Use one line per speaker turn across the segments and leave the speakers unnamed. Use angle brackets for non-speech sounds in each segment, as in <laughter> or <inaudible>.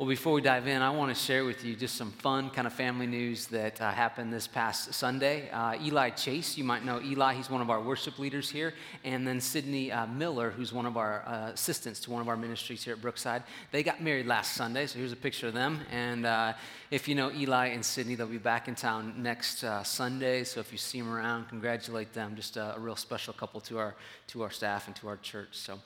Well, before we dive in, I want to share with you just some fun kind of family news that uh, happened this past Sunday. Uh, Eli Chase, you might know Eli, he's one of our worship leaders here, and then Sydney uh, Miller, who's one of our uh, assistants to one of our ministries here at Brookside. They got married last Sunday, so here's a picture of them. And uh, if you know Eli and Sydney, they'll be back in town next uh, Sunday. So if you see them around, congratulate them. Just a, a real special couple to our to our staff and to our church. So.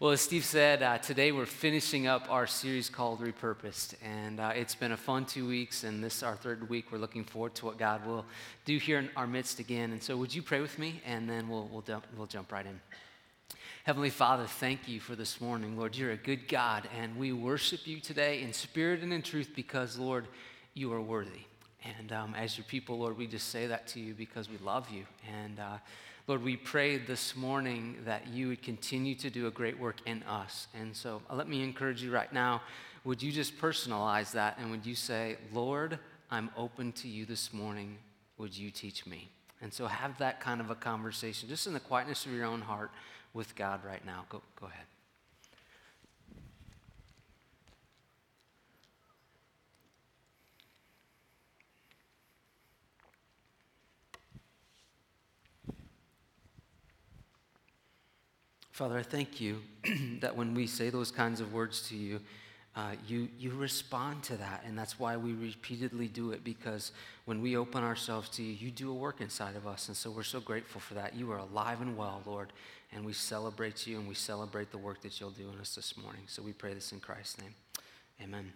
Well, as Steve said, uh, today we're finishing up our series called Repurposed. And uh, it's been a fun two weeks, and this is our third week. We're looking forward to what God will do here in our midst again. And so, would you pray with me? And then we'll, we'll, dump, we'll jump right in. Heavenly Father, thank you for this morning. Lord, you're a good God, and we worship you today in spirit and in truth because, Lord, you are worthy. And um, as your people, Lord, we just say that to you because we love you. And uh, Lord, we pray this morning that you would continue to do a great work in us. And so uh, let me encourage you right now. Would you just personalize that and would you say, Lord, I'm open to you this morning. Would you teach me? And so have that kind of a conversation just in the quietness of your own heart with God right now. Go, go ahead. Father, I thank you <clears throat> that when we say those kinds of words to you, uh, you, you respond to that. And that's why we repeatedly do it, because when we open ourselves to you, you do a work inside of us. And so we're so grateful for that. You are alive and well, Lord, and we celebrate you and we celebrate the work that you'll do in us this morning. So we pray this in Christ's name. Amen.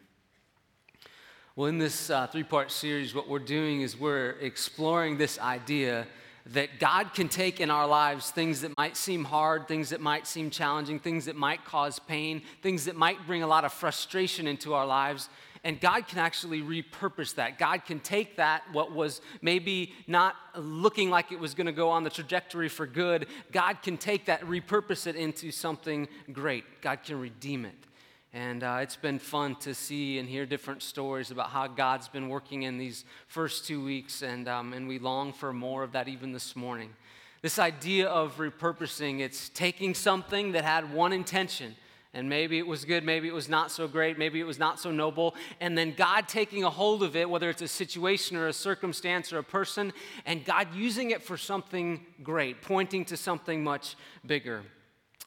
Well, in this uh, three part series, what we're doing is we're exploring this idea that God can take in our lives things that might seem hard, things that might seem challenging, things that might cause pain, things that might bring a lot of frustration into our lives. And God can actually repurpose that. God can take that, what was maybe not looking like it was going to go on the trajectory for good, God can take that, repurpose it into something great. God can redeem it. And uh, it's been fun to see and hear different stories about how God's been working in these first two weeks, and, um, and we long for more of that even this morning. This idea of repurposing, it's taking something that had one intention, and maybe it was good, maybe it was not so great, maybe it was not so noble, and then God taking a hold of it, whether it's a situation or a circumstance or a person, and God using it for something great, pointing to something much bigger.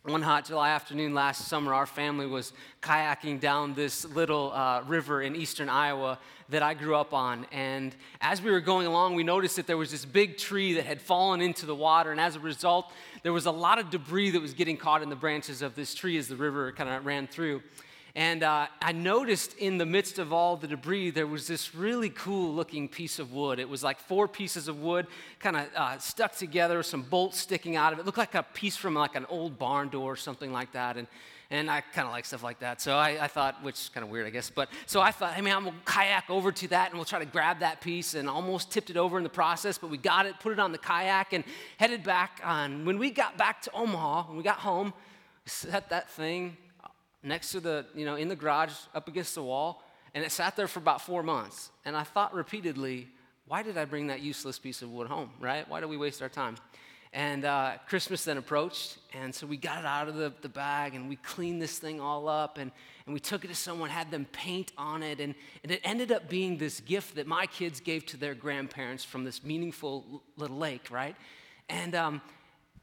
One hot July afternoon last summer, our family was kayaking down this little uh, river in eastern Iowa that I grew up on. And as we were going along, we noticed that there was this big tree that had fallen into the water. And as a result, there was a lot of debris that was getting caught in the branches of this tree as the river kind of ran through. And uh, I noticed in the midst of all the debris, there was this really cool looking piece of wood. It was like four pieces of wood kind of uh, stuck together, some bolts sticking out of it. it. Looked like a piece from like an old barn door or something like that. And, and I kind of like stuff like that. So I, I thought, which is kind of weird, I guess. But so I thought, hey man, I'm gonna kayak over to that and we'll try to grab that piece and almost tipped it over in the process. But we got it, put it on the kayak, and headed back on. When we got back to Omaha, when we got home, set that thing next to the, you know, in the garage up against the wall, and it sat there for about four months. And I thought repeatedly, why did I bring that useless piece of wood home, right? Why do we waste our time? And uh, Christmas then approached, and so we got it out of the, the bag and we cleaned this thing all up and, and we took it to someone, had them paint on it, and, and it ended up being this gift that my kids gave to their grandparents from this meaningful little lake, right? And um,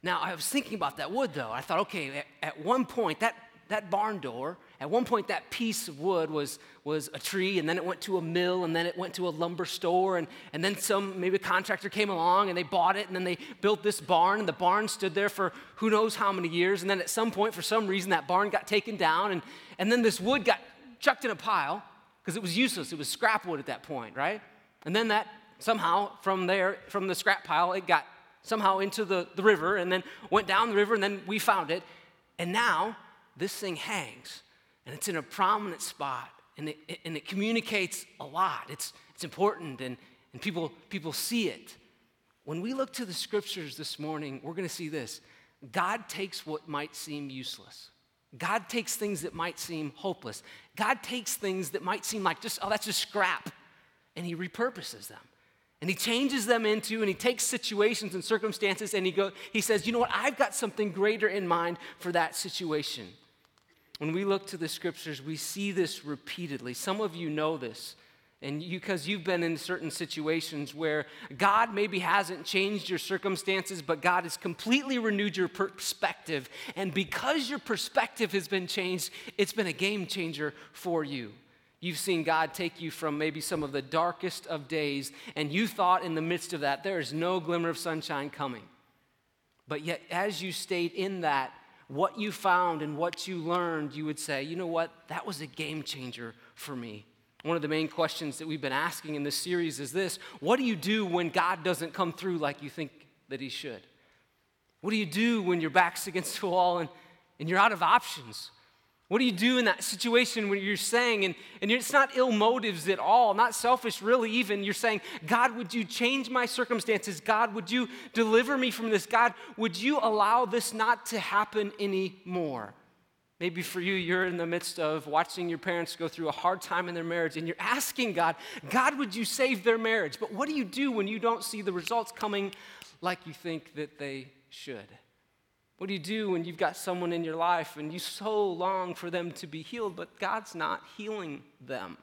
now I was thinking about that wood though. I thought, okay, at, at one point, that that barn door, at one point that piece of wood was, was a tree, and then it went to a mill, and then it went to a lumber store, and, and then some, maybe a contractor came along and they bought it, and then they built this barn, and the barn stood there for who knows how many years, and then at some point, for some reason, that barn got taken down, and, and then this wood got chucked in a pile because it was useless. It was scrap wood at that point, right? And then that somehow from there, from the scrap pile, it got somehow into the, the river and then went down the river, and then we found it. And now this thing hangs and it's in a prominent spot and it, and it communicates a lot. It's, it's important and, and people, people see it. When we look to the scriptures this morning, we're going to see this God takes what might seem useless. God takes things that might seem hopeless. God takes things that might seem like just, oh, that's just scrap, and He repurposes them. And He changes them into, and He takes situations and circumstances, and He, go, he says, you know what, I've got something greater in mind for that situation. When we look to the scriptures, we see this repeatedly. Some of you know this. And because you, have been in certain situations where God maybe hasn't changed your circumstances, but God has completely renewed your perspective. And because your perspective has been changed, it's been a game changer for you. You've seen God take you from maybe some of the darkest of days, and you thought in the midst of that, there is no glimmer of sunshine coming. But yet, as you stayed in that, what you found and what you learned, you would say, you know what, that was a game changer for me. One of the main questions that we've been asking in this series is this What do you do when God doesn't come through like you think that He should? What do you do when your back's against the wall and, and you're out of options? What do you do in that situation when you're saying, and, and it's not ill motives at all, not selfish really even, you're saying, God, would you change my circumstances? God, would you deliver me from this? God, would you allow this not to happen anymore? Maybe for you, you're in the midst of watching your parents go through a hard time in their marriage and you're asking God, God, would you save their marriage? But what do you do when you don't see the results coming like you think that they should? What do you do when you've got someone in your life and you so long for them to be healed, but God's not healing them?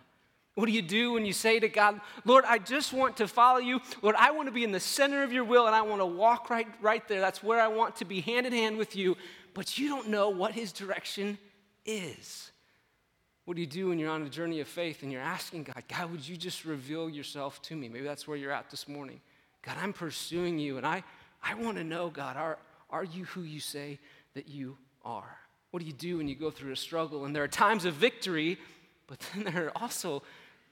What do you do when you say to God, Lord, I just want to follow you. Lord, I want to be in the center of your will and I want to walk right, right there. That's where I want to be hand in hand with you but you don't know what his direction is. What do you do when you're on a journey of faith and you're asking God, God, would you just reveal yourself to me? Maybe that's where you're at this morning. God, I'm pursuing you, and I, I want to know, God, are, are you who you say that you are? What do you do when you go through a struggle? And there are times of victory, but <laughs> then there are also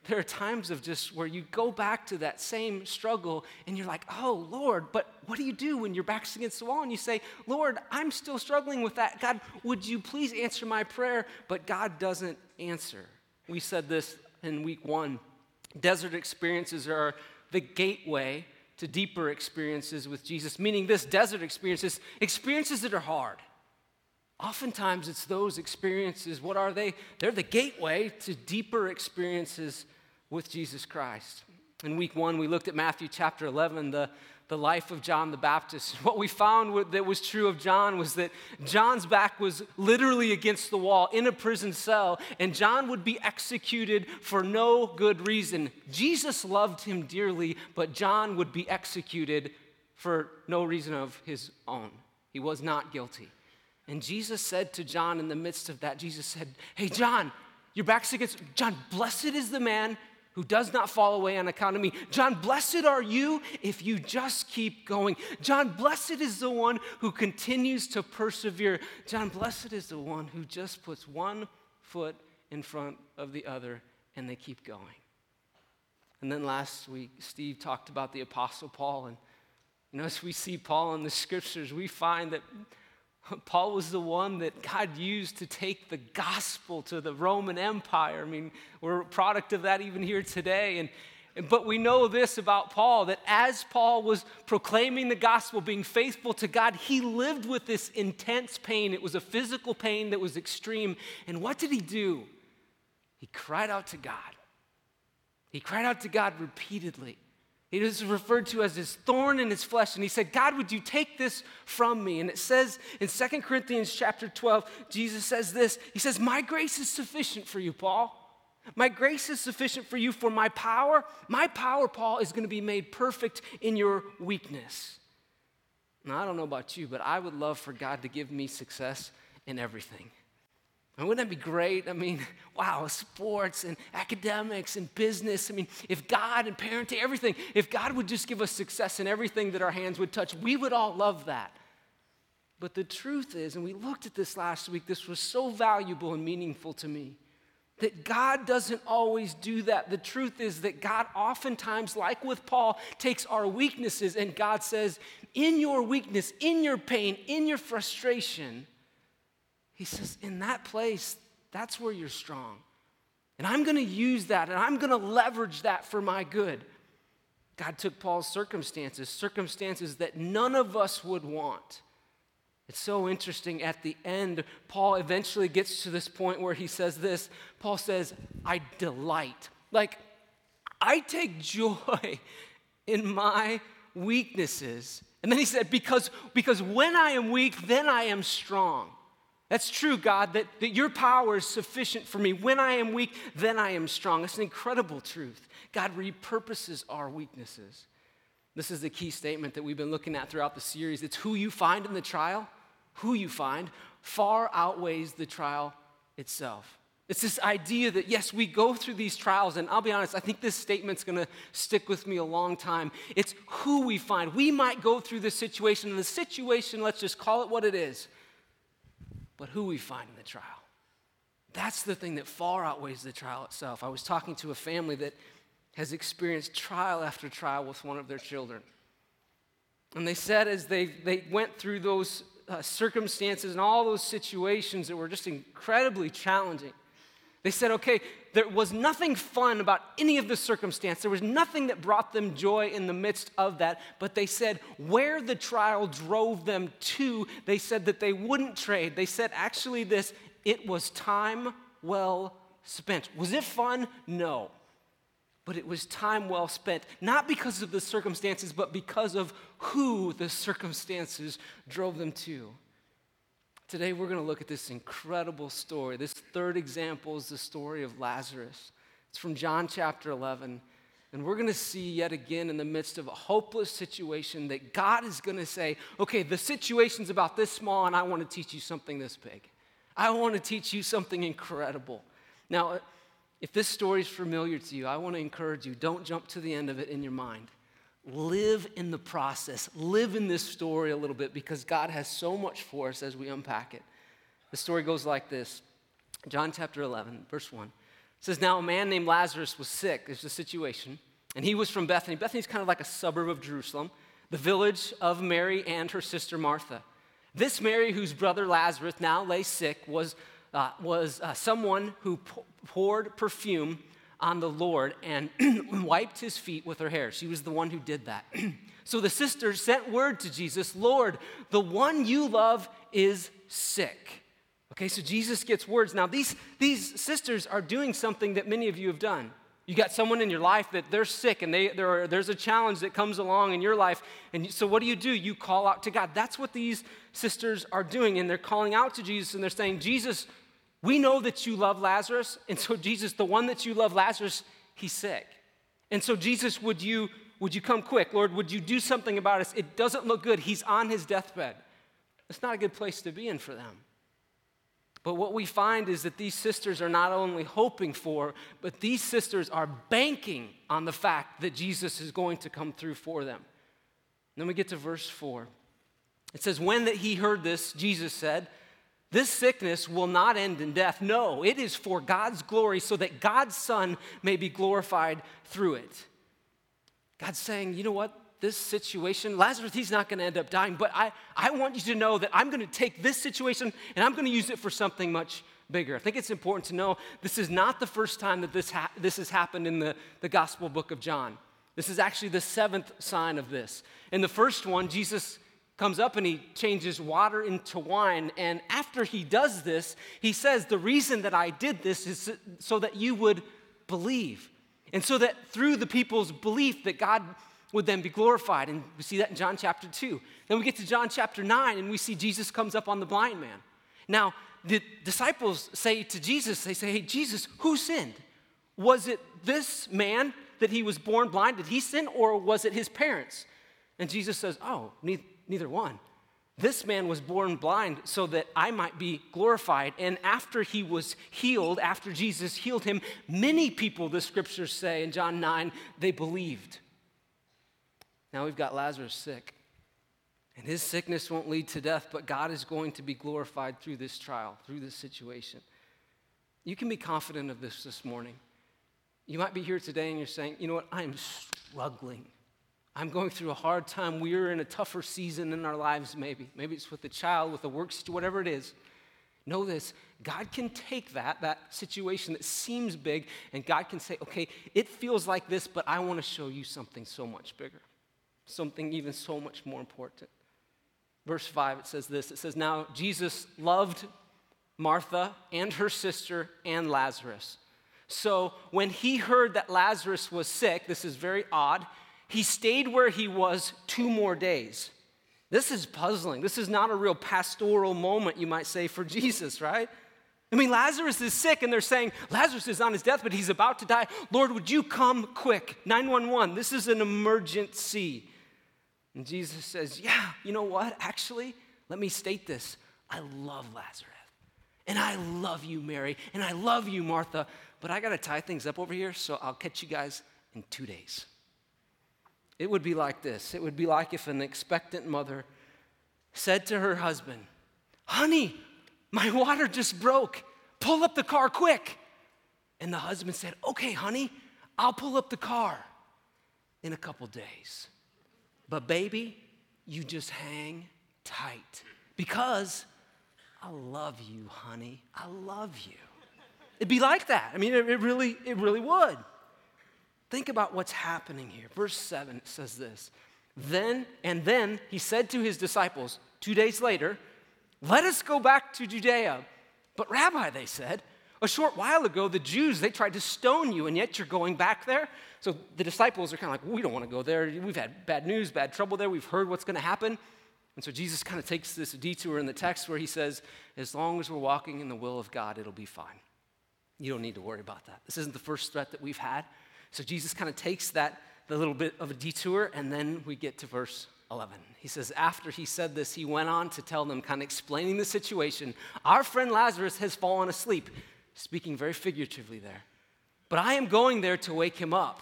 there are times of just where you go back to that same struggle and you're like, oh, Lord, but what do you do when your back's against the wall and you say, Lord, I'm still struggling with that. God, would you please answer my prayer? But God doesn't answer. We said this in week one. Desert experiences are the gateway to deeper experiences with Jesus, meaning this desert experiences, experiences that are hard. Oftentimes, it's those experiences. What are they? They're the gateway to deeper experiences with Jesus Christ. In week one, we looked at Matthew chapter 11, the, the life of John the Baptist. <laughs> What we found that was true of John was that John's back was literally against the wall in a prison cell, and John would be executed for no good reason. Jesus loved him dearly, but John would be executed for no reason of his own. He was not guilty. And Jesus said to John in the midst of that, Jesus said, Hey, John, your back's against, John, blessed is the man who does not fall away on account of me. John, blessed are you if you just keep going. John, blessed is the one who continues to persevere. John, blessed is the one who just puts one foot in front of the other and they keep going. And then last week, Steve talked about the Apostle Paul. And you know, as we see Paul in the scriptures, we find that <laughs> Paul was the one that God used to take the gospel to the Roman Empire. I mean, we're a product of that even here today. And, but we know this about Paul that as Paul was proclaiming the gospel, being faithful to God, he lived with this intense pain. It was a physical pain that was extreme. And what did he do? He cried out to God. He cried out to God repeatedly. It is referred to as his thorn in his flesh. And he said, God, would you take this from me? And it says in 2 Corinthians chapter 12, Jesus says this. He says, My grace is sufficient for you, Paul. My grace is sufficient for you, for my power, my power, Paul, is going to be made perfect in your weakness. Now, I don't know about you, but I would love for God to give me success in everything. And wouldn't that be great? I mean, <laughs> wow, sports and academics and business. I mean, if God and parenting, everything, if God would just give us success in everything that our hands would touch, we would all love that. But the truth is, and we looked at this last week, this was so valuable and meaningful to me that God doesn't always do that. The truth is that God oftentimes, like with Paul, takes our weaknesses and God says, In your weakness, in your pain, in your frustration, he says, in that place, that's where you're strong. And I'm going to use that and I'm going to leverage that for my good. God took Paul's circumstances, circumstances that none of us would want. It's so interesting. At the end, Paul eventually gets to this point where he says this Paul says, I delight. Like, I take joy <laughs> in my weaknesses. And then he said, because, because when I am weak, then I am strong.
That's true, God, that, that your power is sufficient for me. When I am weak, then I am strong. It's an incredible truth. God repurposes our weaknesses. This is the key statement that we've been looking at throughout the series. It's who you find in the trial, who you find, far outweighs the trial itself. It's this idea that, yes, we go through these trials, and I'll be honest, I think this statement's gonna stick with me a long time. It's who we find. We might go through this situation, and the situation, let's just call it what it is, but who we find in the trial. That's the thing that far outweighs the trial itself. I was talking to a family that has experienced trial after trial with one of their children. And they said as they, they went through those uh, circumstances and all those situations that were just incredibly challenging, they said, okay, there was nothing fun about any of the circumstance. There was nothing that brought them joy in the midst of that. But they said, where the trial drove them to, they said that they wouldn't trade. They said, actually, this, it was time well spent. Was it fun? No. But it was time well spent, not because of the circumstances, but because of who the circumstances drove them to. Today, we're going to look at this incredible story. This third example is the story of Lazarus. It's from John chapter 11. And we're going to see yet again in the midst of a hopeless situation that God is going to say, okay, the situation's about this small, and I want to teach you something this big. I want to teach you something incredible. Now, if this story is familiar to you, I want to encourage you don't jump to the end of it in your mind live in the process, live in this story a little bit because God has so much for us as we unpack it. The story goes like this John chapter 11, verse 1 says, Now a man named Lazarus was sick. There's the situation. And he was from Bethany. Bethany's kind of like a suburb of Jerusalem, the village of Mary and her sister Martha. This Mary, whose brother Lazarus now lay sick, was, uh, was uh, someone who poured perfume on the Lord and <clears throat> wiped his feet with her hair. She was the one who did that. <clears throat> so the sisters sent word to Jesus Lord, the one you love is sick. Okay, so Jesus gets words. Now, these, these sisters are doing something that many of you have done. You got someone in your life that they're sick and they, are, there's a challenge that comes along in your life. And so, what do you do? You call out to God. That's what these sisters are doing. And they're calling out to Jesus and they're saying, Jesus, we know that you love Lazarus, and so Jesus, the one that you love, Lazarus, he's sick. And so, Jesus, would you, would you come quick? Lord, would you do something about us? It doesn't look good. He's on his deathbed. It's not a good place to be in for them. But what we find is that these sisters are not only hoping for, but these sisters are banking on the fact that Jesus is going to come through for them. And then we get to verse 4. It says, When that he heard this, Jesus said, this sickness will not end in death. No, it is for God's glory so that God's Son may be glorified through it. God's saying, you know what? This situation, Lazarus, he's not going to end up dying, but I, I want you to know that I'm going to take this situation and I'm going to use it for something much bigger. I think it's important to know this is not the first time that this, ha- this has happened in the, the Gospel book of John. This is actually the seventh sign of this. In the first one, Jesus comes up and he changes water into wine. And after he does this, he says, The reason that I did this is so that you would believe. And so that through the people's belief that God would then be glorified. And we see that in John chapter 2. Then we get to John chapter 9 and we see Jesus comes up on the blind man. Now, the disciples say to Jesus, they say, Hey, Jesus, who sinned? Was it this man that he was born blind? Did he sin or was it his parents? And Jesus says, Oh, neither Neither one. This man was born blind so that I might be glorified. And after he was healed, after Jesus healed him, many people, the scriptures say in John 9, they believed. Now we've got Lazarus sick. And his sickness won't lead to death, but God is going to be glorified through this trial, through this situation. You can be confident of this this morning. You might be here today and you're saying, you know what, I am struggling. I'm going through a hard time. We're in a tougher season in our lives, maybe. Maybe it's with a child, with a work situation, whatever it is. Know this God can take that, that situation that seems big, and God can say, okay, it feels like this, but I want to show you something so much bigger, something even so much more important. Verse 5, it says this it says, Now Jesus loved Martha and her sister and Lazarus. So when he heard that Lazarus was sick, this is very odd, he stayed where he was two more days. This is puzzling. This is not a real pastoral moment, you might say, for <laughs> Jesus, right? I mean, Lazarus is sick, and they're saying, Lazarus is on his deathbed, he's about to die. Lord, would you come quick? 911, this is an emergency. And Jesus says, Yeah, you know what? Actually, let me state this I love Lazarus. And I love you, Mary. And I love you, Martha. But I got to tie things up over here, so I'll catch you guys in two days. It would be like this it would be like if an expectant mother said to her husband, Honey, my water just broke. Pull up the car quick. And the husband said, Okay, honey, I'll pull up the car in a couple days. But, baby, you just hang tight because I love you, honey. I love you. It'd be like that. I mean, it, really, it really would. Think about what's happening here. Verse 7 says this. Then, and then he said to his disciples, two days later, let us go back to Judea. But, Rabbi, they said, a short while ago, the Jews, they tried to stone you, and yet you're going back there? So the disciples are kind of like, we don't want to go there. We've had bad news, bad trouble there. We've heard what's going to happen. And so Jesus kind of takes this detour in the text where he says, as long as we're walking in the will of God, it'll be fine. You don't need to worry about that. This isn't the first threat that we've had. So Jesus kind of takes that, the little bit of a detour, and then we get to verse 11. He says, After he said this, he went on to tell them, kind of explaining the situation. Our friend Lazarus has fallen asleep, speaking very figuratively there. But I am going there to wake him up.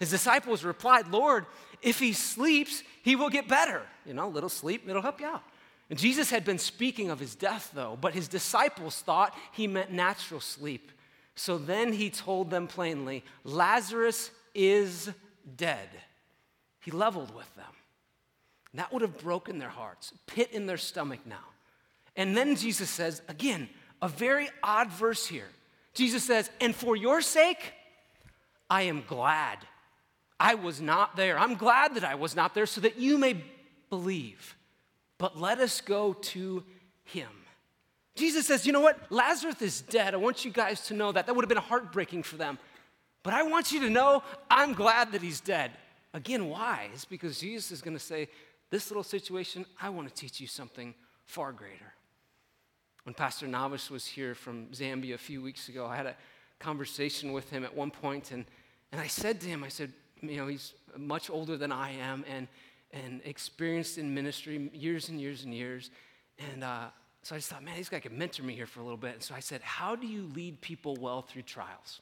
His disciples replied, Lord, if he sleeps, he will get better. You know, a little sleep, it'll help you out. And Jesus had been speaking of his death, though, but his disciples thought he meant natural sleep. So then he told them plainly, Lazarus is dead. He leveled with them. That would have broken their hearts, pit in their stomach now. And then Jesus says, again, a very odd verse here. Jesus says, And for your sake, I am glad I was not there. I'm glad that I was not there so that you may believe. But let us go to him. Jesus says, You know what? Lazarus is dead. I want you guys to know that. That would have been heartbreaking for them. But I want you to know I'm glad that he's dead. Again, why? It's because Jesus is going to say, this little situation, I want to teach you something far greater. When Pastor Navis was here from Zambia a few weeks ago, I had a conversation with him at one point, and, and I said to him, I said, you know, he's much older than I am and, and experienced in ministry years and years and years. And uh, so I just thought, man, this guy could mentor me here for a little bit. And so I said, how do you lead people well through trials?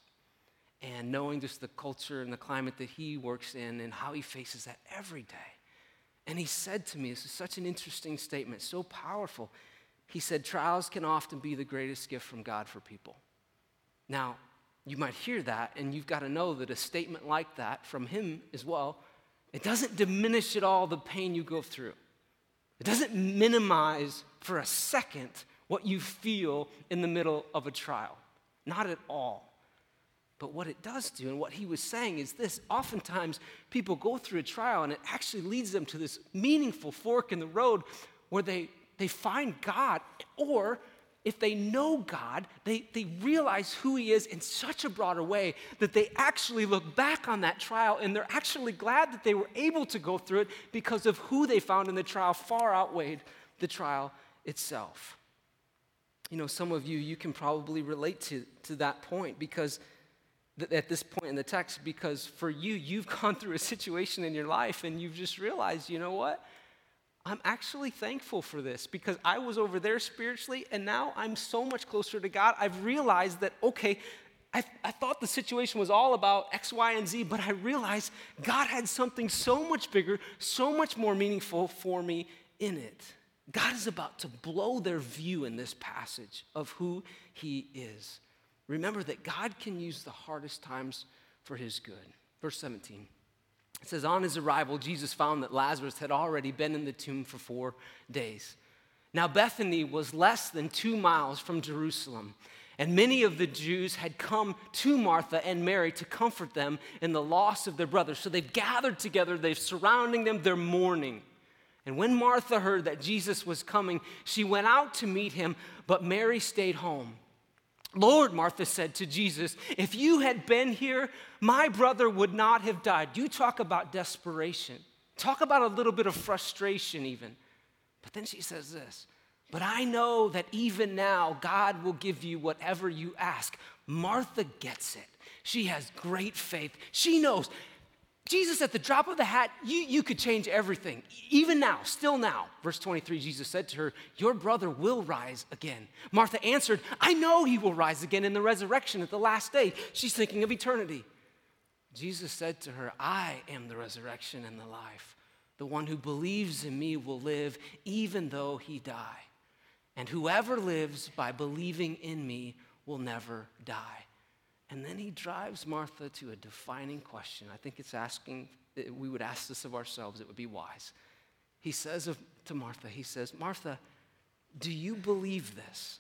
And knowing just the culture and the climate that he works in and how he faces that every day. And he said to me, this is such an interesting statement, so powerful. He said, Trials can often be the greatest gift from God for people. Now, you might hear that, and you've got to know that a statement like that from him as well, it doesn't diminish at all the pain you go through. It doesn't minimize for a second what you feel in the middle of a trial. Not at all. But what it does do, and what he was saying is this oftentimes people go through a trial and it actually leads them to this meaningful fork in the road where they, they find God, or if they know God, they, they realize who He is in such a broader way that they actually look back on that trial and they're actually glad that they were able to go through it because of who they found in the trial far outweighed the trial itself. You know, some of you, you can probably relate to, to that point because at this point in the text because for you, you've <laughs> gone through a situation in your life and you've just realized, you know what? I'm actually thankful for this because I was over there spiritually and now I'm so much closer to God. I've realized that, okay, I, I, thought the situation was all about X, Y, and Z, but I realized God had something so much bigger, so much more meaningful for me in it. God is about to blow their view in this passage of who He is. Remember that God can use the hardest times for his good. Verse 17. It says, On his arrival, Jesus found that Lazarus had already been in the tomb for four days. Now, Bethany was less than two miles from Jerusalem, and many of the Jews had come to Martha and Mary to comfort them in the loss of their brother. So they've gathered together, they're surrounding them, they're mourning. And when Martha heard that Jesus was coming, she went out to meet him, but Mary stayed home. Lord, Martha said to Jesus, if you had been here, my brother would not have died. You talk about desperation. Talk about a little bit of frustration, even. But then she says this But I know that even now God will give you whatever you ask. Martha gets it. She has great faith. She knows Jesus, at the drop of the hat, you, you could change everything. Even now, still now. Verse 23, Jesus said to her, Your brother will rise again. Martha answered, I know he will rise again in the resurrection at the last day. She's thinking of eternity. Jesus said to her, I am the resurrection and the life. The one who believes in me will live even though he die. And whoever lives by believing in me will never die. And then he drives Martha to a defining question. I think it's asking, eh, we would ask this of ourselves, it would be wise. He says of, to Martha, He says, Martha, do you believe this?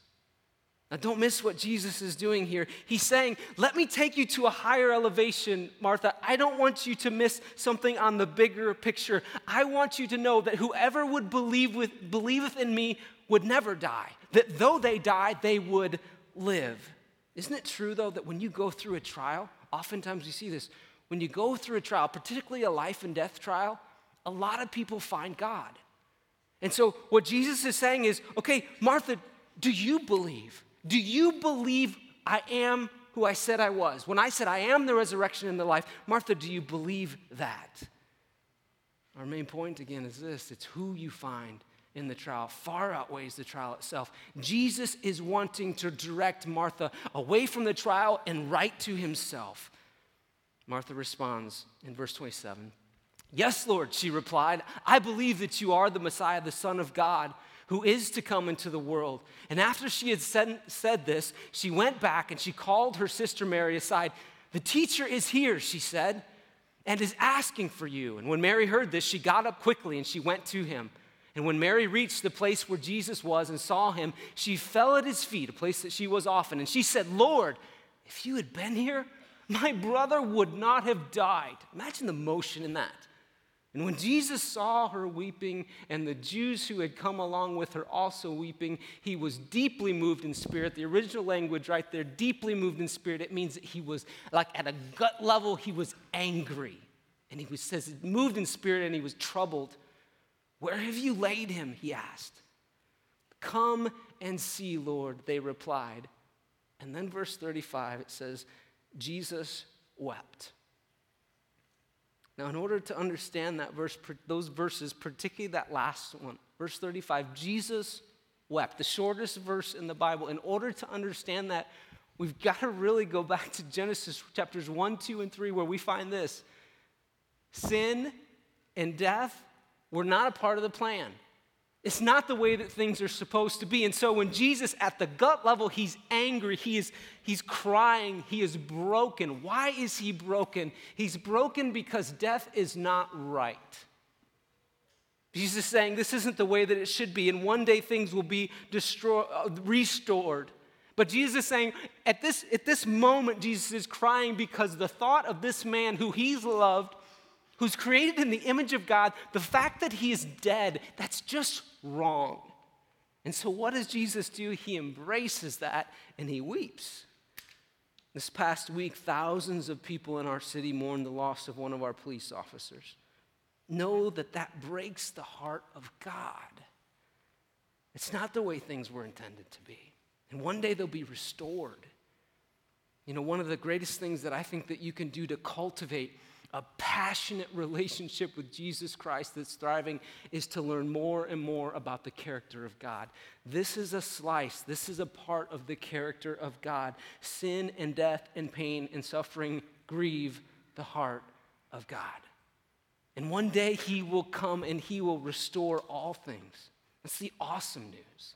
Now, don't miss what Jesus is doing here. He's saying, Let me take you to a higher elevation, Martha. I don't want you to miss something on the bigger picture. I want you to know that whoever would believe with, believeth in me would never die, that though they die, they would live. Isn't it true, though, that when you go through a trial, oftentimes we see this, when you go through a trial, particularly a life and death trial, a lot of people find God. And so, what Jesus is saying is, okay, Martha, do you believe? Do you believe I am who I said I was? When I said I am the resurrection and the life, Martha, do you believe that? Our main point again is this it's who you find in the trial far outweighs the trial itself. Jesus is wanting to direct Martha away from the trial and right to himself. Martha responds in verse 27 Yes, Lord, she replied, I believe that you are the Messiah, the Son of God, who is to come into the world. And after she had said, said this, she went back and she called her sister Mary aside. The teacher is here, she said, and is asking for you. And when Mary heard this, she got up quickly and she went to him. And when Mary reached the place where Jesus was and saw him, she fell at his feet, a place that she was often, and she said, Lord, if you had been here, my brother would not have died. Imagine the motion in that. And when Jesus saw her weeping and the Jews who had come along with her also weeping, he was deeply moved in spirit. The original language right there, deeply moved in spirit, it means that he was like at a gut level, he was angry. And he was, says, moved in spirit and he was troubled. Where have you laid him? He asked. Come and see, Lord, they replied. And then, verse 35, it says, Jesus wept. Now, in order to understand that verse, those verses, particularly that last one, verse 35, Jesus wept, the shortest verse in the Bible. In order to understand that, we've got to really go back to Genesis chapters 1, 2, and 3, where we find this sin and death were not a part of the plan. It's not the way that things are supposed to be. And so when Jesus, at the gut level, he's angry, he is, he's crying, he is broken. Why is he broken? He's broken because death is not right. Jesus is saying this isn't the way that it should be, and one day things will be uh, restored. But Jesus is saying, at this, at this moment, Jesus is crying because the thought of this man who he's loved who's created in the image of God, the fact that he is dead, that's just wrong. And so, what does Jesus do? He embraces that and he weeps. This past week, thousands of people in our city mourned the loss of one of our police officers. Know that that breaks the heart of God. It's not the way things were intended to be. And one day they'll be restored. You know, one of the greatest things that I think that you can do to cultivate a passionate relationship with Jesus Christ that's thriving is to learn more and more about the character of God. This is a slice, this is a part of the character of God. Sin and death and pain and suffering grieve the heart of God. And one day he will come and he will restore all things. That's the awesome news.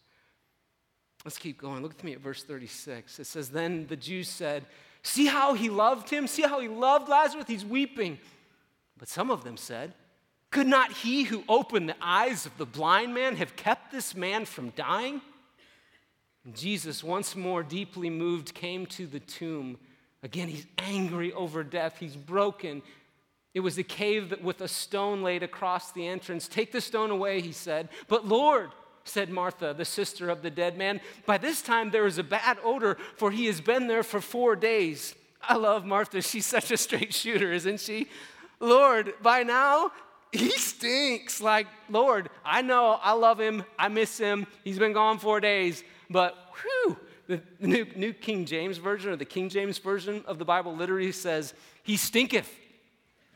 Let's keep going. Look at me at verse 36. It says, Then the Jews said, See how he loved him? See how he loved Lazarus? He's weeping. But some of them said, Could not he who opened the eyes of the blind man have kept this man from dying? And Jesus, once more deeply moved, came to the tomb. Again, he's angry over death. He's broken. It was a cave that with a stone laid across the entrance. Take the stone away, he said. But Lord, said Martha, the sister of the dead man. By this time there is a bad odor, for he has been there for four days. I love Martha. She's such a straight shooter, isn't she? Lord, by now he stinks. Like, Lord, I know I love him. I miss him. He's been gone four days. But whew, the new, new King James Version or the King James Version of the Bible literally says, He stinketh.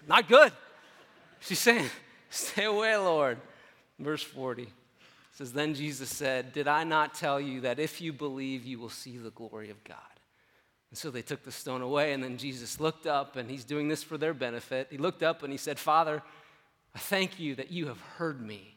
Not good. She's saying, Stay away, Lord. Verse 40 says, Then Jesus said, Did I not tell you that if you believe, you will see the glory of God? And so they took the stone away, and then Jesus looked up, and he's doing this for their benefit. He looked up and he said, Father, I thank you that you have heard me.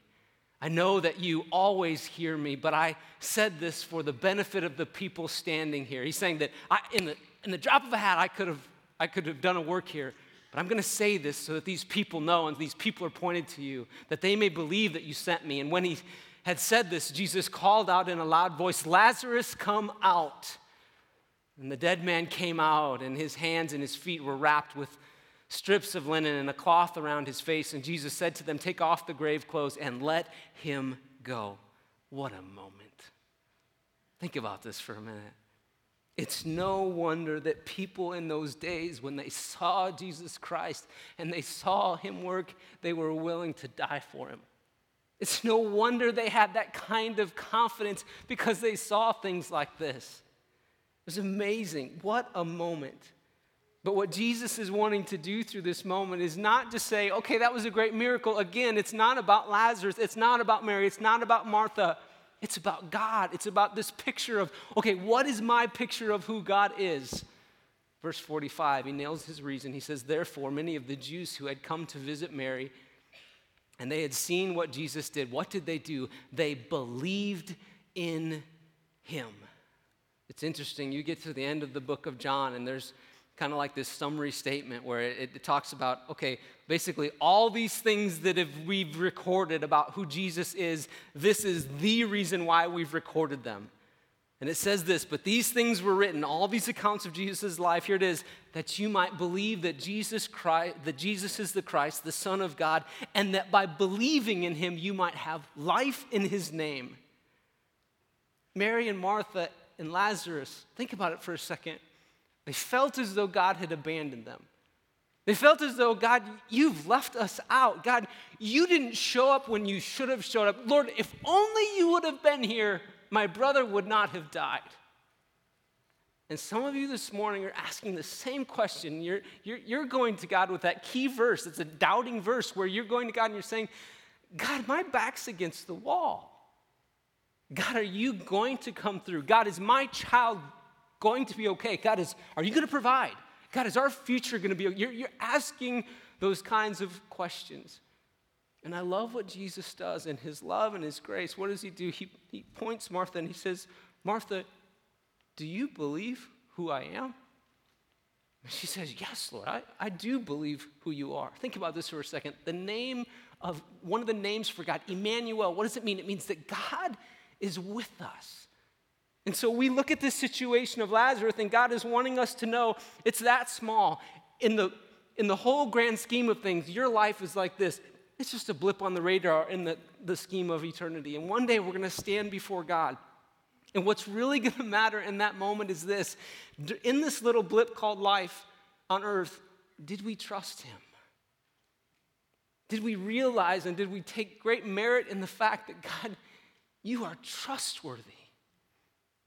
I know that you always hear me, but I said this for the benefit of the people standing here. He's saying that I, in, the, in the drop of a hat, I could have, I could have done a work here, but I'm going to say this so that these people know and these people are pointed to you, that they may believe that you sent me. And when he had said this, Jesus called out in a loud voice, Lazarus, come out. And the dead man came out, and his hands and his feet were wrapped with strips of linen and a cloth around his face. And Jesus said to them, Take off the grave clothes and let him go. What a moment. Think about this for a minute. It's no wonder that people in those days, when they saw Jesus Christ and they saw him work, they were willing to die for him. It's no wonder they had that kind of confidence because they saw things like this. It was amazing. What a moment. But what Jesus is wanting to do through this moment is not to say, okay, that was a great miracle. Again, it's not about Lazarus, it's not about Mary, it's not about Martha. It's about God. It's about this picture of, okay, what is my picture of who God is? Verse 45, he nails his reason. He says, Therefore, many of the Jews who had come to visit Mary and they had seen what Jesus did, what did they do? They believed in him. It's interesting. You get to the end of the book of John, and there's kind of like this summary statement where it, it, talks about okay basically all these things that have, we've recorded about who jesus is this is the reason why we've recorded them and it says this but these things were written all these accounts of jesus' life here it is that you might believe that jesus christ that jesus is the christ the son of god and that by believing in him you might have life in his name mary and martha and Lazarus, think about it for a second. They felt as though God had abandoned them. They felt as though, God, you've left us out. God, you didn't show up when you should have showed up. Lord, if only you would have been here, my brother would not have died. And some of you this morning are asking the same question. You're, you're, you're going to God with that key verse. It's a doubting verse where you're going to God and you're saying, God, my back's against the wall. God, are you going to come through? God, is my child going to be okay? God, is, are you going to provide? God, is our future going to be You're, you're asking those kinds of questions. And I love what Jesus does in his love and his grace. What does he do? He, he points Martha and he says, Martha, do you believe who I am? And she says, Yes, Lord, I, I do believe who you are. Think about this for a second. The name of one of the names for God, Emmanuel, what does it mean? It means that God is with us. And so we look at this situation of Lazarus, and God is wanting us to know it's that small. In the, in the whole grand scheme of things, your life is like this. It's just a blip on the radar in the, the scheme of eternity. And one day we're going to stand before God. And what's really <laughs> going to matter in that moment is this in this little blip called life on earth, did we trust Him? Did we realize and did we take great merit in the fact that God, you are trustworthy.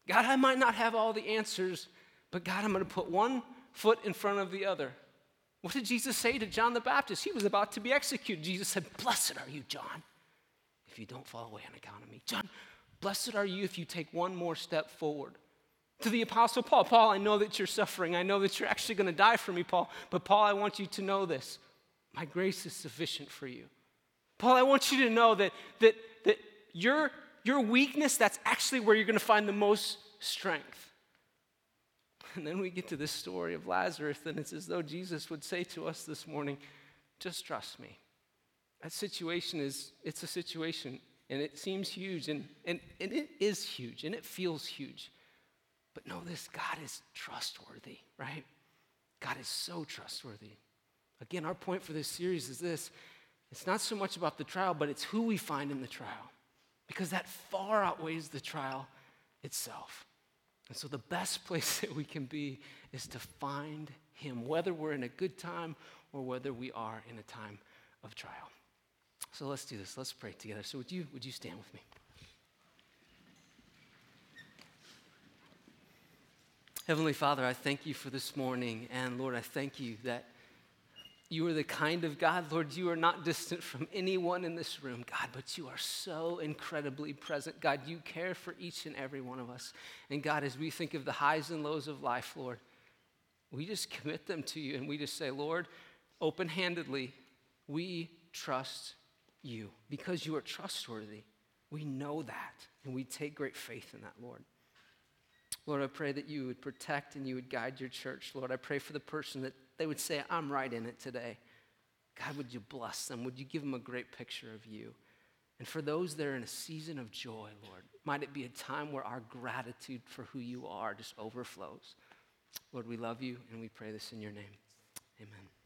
God, I might not have all the answers, but God, I'm going to put one foot in front of the other. What did Jesus say to John the Baptist? He was about to be executed. Jesus said, Blessed are you, John, if you don't fall away on account of me. John, blessed are you if you take one more step forward. To the Apostle Paul, Paul, I know that you're suffering. I know that you're actually going to die for me, Paul. But Paul, I want you to know this. My grace is sufficient for you. Paul, I want you to know that, that, that your your weakness, that's actually where you're going to find the most strength. And then we get to this story of Lazarus, and it's as though Jesus would say to us this morning, just trust me. That situation is, it's a situation, and it seems huge, and, and, and it is huge, and it feels huge. But know this God is trustworthy, right? God is so trustworthy. Again, our point for this series is this it's not so much about the trial, but it's who we find in the trial because that far outweighs the trial itself. And so, the best <laughs> place that we can be is to find Him, whether we're in a good time or whether we are in a time of trial. So let's do this. Let's pray together. So would you would you stand with me? Heavenly Father, I thank you for this morning. And Lord, I thank you that you are the kind of God, Lord, you are not distant from anyone in this room, God, but you are so incredibly present. God, you care for each and every one of us. And God, as we think of the highs and lows of life, Lord, we just commit them to you and we just say, Lord, open handedly, we trust you because you are trustworthy. We know that and we take great faith in that, Lord. Lord, I pray that you would protect and you would guide your church. Lord, I pray for the person that they would say, I'm right in it today. God, would you bless them? Would you give them a great picture of you? And for those that are in a season of joy, Lord, might it be a time where our gratitude for who you are just overflows. Lord, we love you and we pray this in your name. Amen.